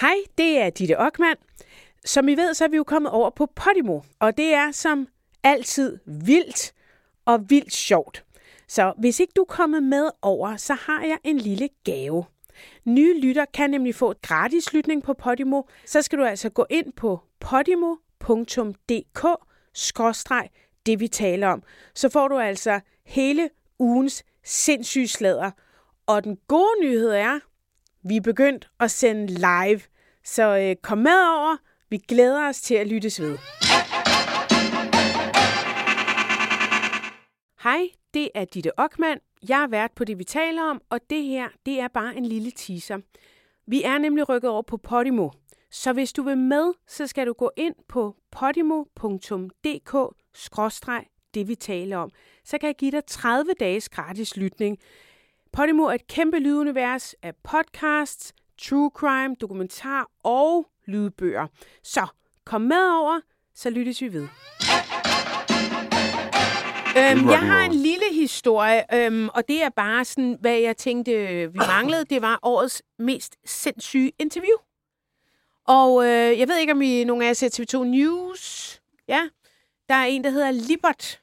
Hej, det er Ditte Ockmann. Som I ved, så er vi jo kommet over på Podimo, og det er som altid vildt og vildt sjovt. Så hvis ikke du er kommet med over, så har jeg en lille gave. Nye lytter kan nemlig få et gratis lytning på Podimo. Så skal du altså gå ind på podimo.dk det vi taler om. Så får du altså hele ugens sindssyge slader. Og den gode nyhed er, vi er begyndt at sende live. Så øh, kom med over. Vi glæder os til at lyttes ved. Hej, det er Ditte Ockmann. Jeg er vært på det, vi taler om, og det her, det er bare en lille teaser. Vi er nemlig rykket over på Podimo. Så hvis du vil med, så skal du gå ind på podimo.dk det vi taler om. Så kan jeg give dig 30 dages gratis lytning. Podimo er et kæmpe lydunivers af podcasts, true crime, dokumentar og lydbøger. Så kom med over, så lyttes vi ved. Øhm, jeg har en lille historie, øhm, og det er bare sådan, hvad jeg tænkte, vi manglede. Det var årets mest sindssyge interview. Og øh, jeg ved ikke, om I nogen af jer ser TV2 News. Ja, der er en, der hedder Libert.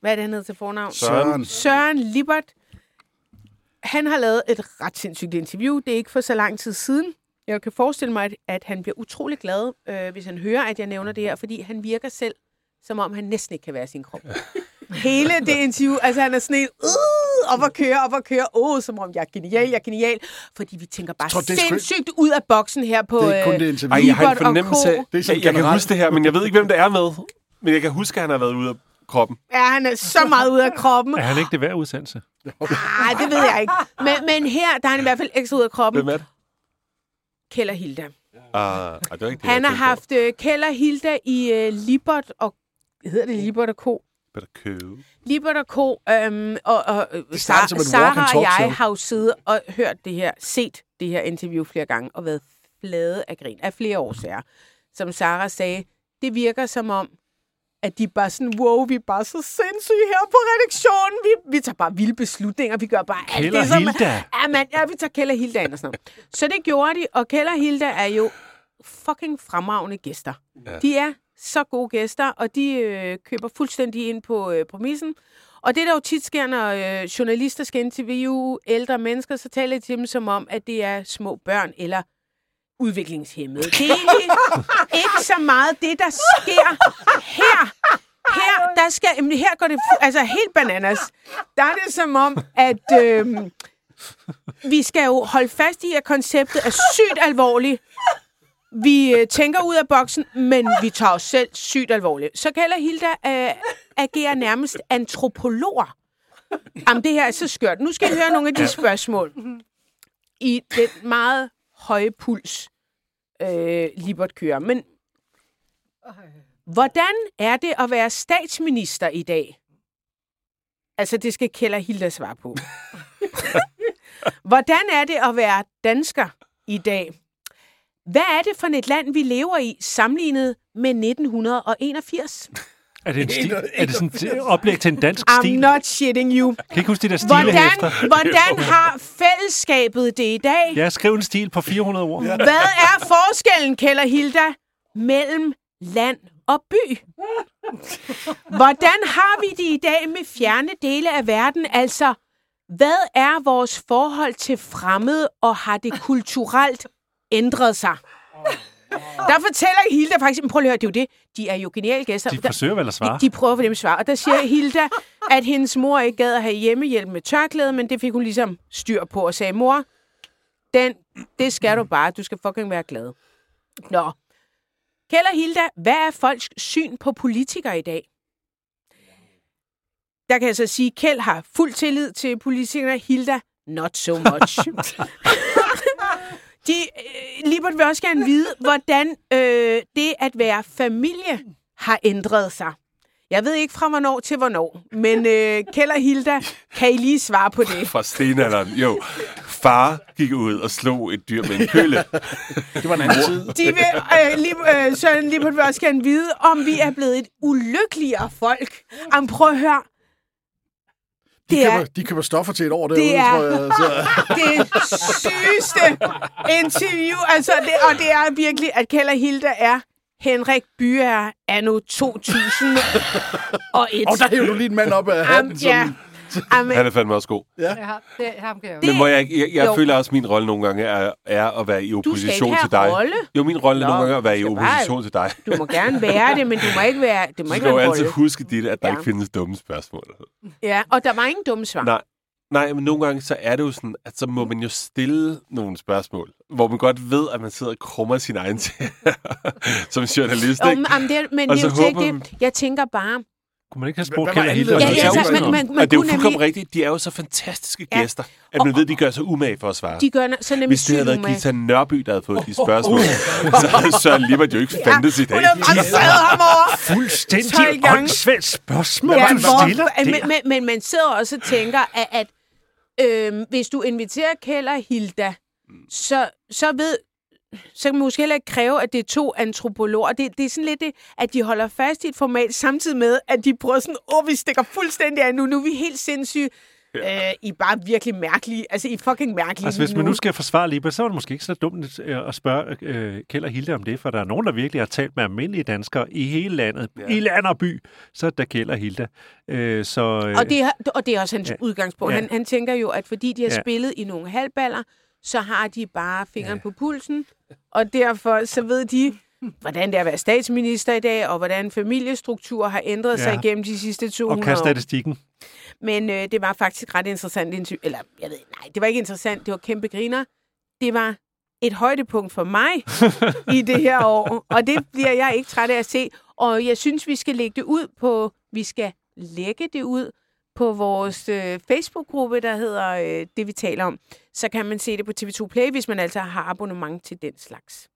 Hvad er det, han hedder til fornavn? Søren. Søren Libert. Han har lavet et ret sindssygt interview. Det er ikke for så lang tid siden. Jeg kan forestille mig, at, at han bliver utrolig glad, øh, hvis han hører, at jeg nævner det her, fordi han virker selv, som om han næsten ikke kan være sin krop. Hele det interview, altså han er sådan en, uh, op og køre, op og køre, åh, oh, som om jeg er genial, jeg er genial, fordi vi tænker bare Tror, det sindssygt ud af boksen her på Det er kun øh, det interview. Ej, jeg har en fornemmelse af, er jeg, jeg kan huske det her, men jeg ved ikke, hvem det er med. Men jeg kan huske, at han har været ude af kroppen. Ja, han er så meget ude af kroppen. Er han ikke det værd udsendelse? Nej, det ved jeg ikke. Men, men her, der er han i hvert fald ekstra ud af kroppen. Hvem er det? Keller Hilda. Uh, det var ikke det, Han har haft uh, Keller Hilda i uh, Libert og... Hedder det Libert og Co? Better købe. Libert og Co. Øhm, og, og øh, Det starter som Sara, et walk and Sara og jeg show. har jo siddet og hørt det her, set det her interview flere gange, og været flade af grin af flere årsager. Som Sara sagde, det virker som om, at de bare sådan, wow, vi er bare så sindssyge her på redaktionen. Vi, vi tager bare vilde beslutninger. Vi gør bare alt Keller det, som... Hilda. Ja, man, ja, vi tager Keller Hilda ind og sådan noget. Så det gjorde de, og Keller Hilda er jo fucking fremragende gæster. Ja. De er så gode gæster, og de øh, køber fuldstændig ind på øh, præmissen. Og det, der jo tit sker, når øh, journalister skal interviewe ældre mennesker, så taler de til dem som om, at det er små børn eller udviklingshemmede. Det er ikke så meget det, der sker her. Her, der skal, jamen, her går det altså helt bananas. Der er det som om, at øh, vi skal jo holde fast i, at konceptet er sygt alvorligt. Vi øh, tænker ud af boksen, men vi tager os selv sygt alvorligt. Så kalder Hilda øh, agerer nærmest antropologer. Jamen, det her er så skørt. Nu skal I høre nogle af de spørgsmål. I den meget høje puls, øh, Libert kører. Men hvordan er det at være statsminister i dag? Altså, det skal Keller Hilda svare på. Hvordan er det at være dansker i dag? Hvad er det for et land, vi lever i, sammenlignet med 1981? Er det, en stil, er det sådan et oplæg til en dansk I'm stil? not shitting you. Kan ikke huske de der stilehæfter? Hvordan, hvordan har fællesskabet det i dag? Ja, skriv en stil på 400 ord. Ja. Hvad er forskellen, Keller Hilda, mellem land og by? Hvordan har vi det i dag med fjerne dele af verden? Altså, hvad er vores forhold til fremmede, og har det kulturelt ændret sig? Der fortæller Hilda faktisk, men prøv lige at høre, det er jo det, de er jo geniale gæster. De forsøger vel at svare. de, de prøver for dem at svare. Og der siger Hilda, at hendes mor ikke gad at have hjemmehjælp med tørklæde, men det fik hun ligesom styr på og sagde, mor, den, det skal du bare. Du skal fucking være glad. Nå. Kjell og Hilda, hvad er folks syn på politikere i dag? Der kan jeg så sige, at Kjell har fuld tillid til politikerne. Hilda, not so much. De, øh, Libert vil også gerne vide, hvordan øh, det at være familie har ændret sig. Jeg ved ikke fra hvornår til hvornår, men øh, Kjell og Hilda, kan I lige svare på det? Fra stenalderen. Jo, far gik ud og slog et dyr med en kølle. Det var en anden tid. De vil, øh, lige, øh, Søren Libert vil også gerne vide, om vi er blevet et ulykkeligere folk. Jamen, prøv at høre. Det er- køber, de køber stoffer til et år derude, Det er- tror jeg. Så. det sygeste interview. Altså, det, og det er virkelig, at Kjell og Hilda er Henrik Byer anno 2001. Og der hæver du lige en mand op af hatten. ja. Som, Amen, Han er fandme også god. Ja, det, ham kan jeg Det- Men må jeg, jeg, jeg Jo. føler også, at min rolle nogle gange er, er at være i du skal opposition til dig. have rolle. Jo, min rolle er nogle gange at være i du skal bare- opposition til dig. Du må gerne være det, men du må ikke være, det må Du ikke skal jo være en altid rolle. huske dit, at der Ja. ikke findes dumme spørgsmål. Ja, og der var ingen dumme svar. Nej. Nej, men nogle gange så er det jo sådan, at så må man jo stille nogle spørgsmål, hvor man godt ved, at man sidder og krummer sin egen til som journalist. Jo, Ikke? men, jamen, det, er- men Og det er jo håber det. Jeg tænker bare, Kunne man ikke have spurgt var og Ja, det? ja, men- man og det er jo kunne fuldkommen nemlig- rigtigt. De er jo så fantastiske Ja. gæster, at man ved, de gør sig umage for at svare. de gør så nemlig Hvis det havde været. Gita Nørby, der havde fået de spørgsmål, så havde Søren Lippert jo ikke fandtes i dag. Hun har bare sad ham over. Fuldstændig 12 gange. åndssvagt spørgsmål, Ja, du stiller men, men, men man sidder også og tænker, at, at øhm, hvis du inviterer Kjell og Hilda, så, så ved så kan man måske heller ikke kræve, at det er to antropologer. Det, det er sådan lidt det, at de holder fast i et format, samtidig med, at de prøver sådan, åh, vi stikker fuldstændig af nu, nu er vi helt sindssyge. Ja. Øh, I er bare virkelig mærkelige. Altså, I er fucking mærkelige Altså, hvis lige man nu skal forsvare Liba, så er det måske ikke så dumt øh, at spørge øh, Kjell og Hilde om det, for der er nogen, der virkelig har talt med almindelige danskere i hele landet, Ja. i land og by, så er det Kjell og Hilda. Øh, så, øh, Og det, er, og det er også hans ja. Udgangspunkt. Ja. Han, han tænker jo, at fordi de har. Ja. spillet i nogle halvballer, så har de bare fingeren ja. på pulsen, og derfor så ved de, hvordan det er at være statsminister i dag, og hvordan familiestruktur har ændret ja. sig igennem de sidste 200 og kan år. statistikken. Men øh, det var faktisk ret interessant interview. Eller, jeg ved nej, det var ikke interessant. Det var kæmpe griner. Det var et højdepunkt for mig i det her år. Og det bliver jeg ikke træt af at se. Og jeg synes, vi skal lægge det ud på... Vi skal lægge det ud på vores øh, Facebook-gruppe, der hedder øh, Det, vi taler om. Så kan man se det på TV2 Play, hvis man altså har abonnement til den slags.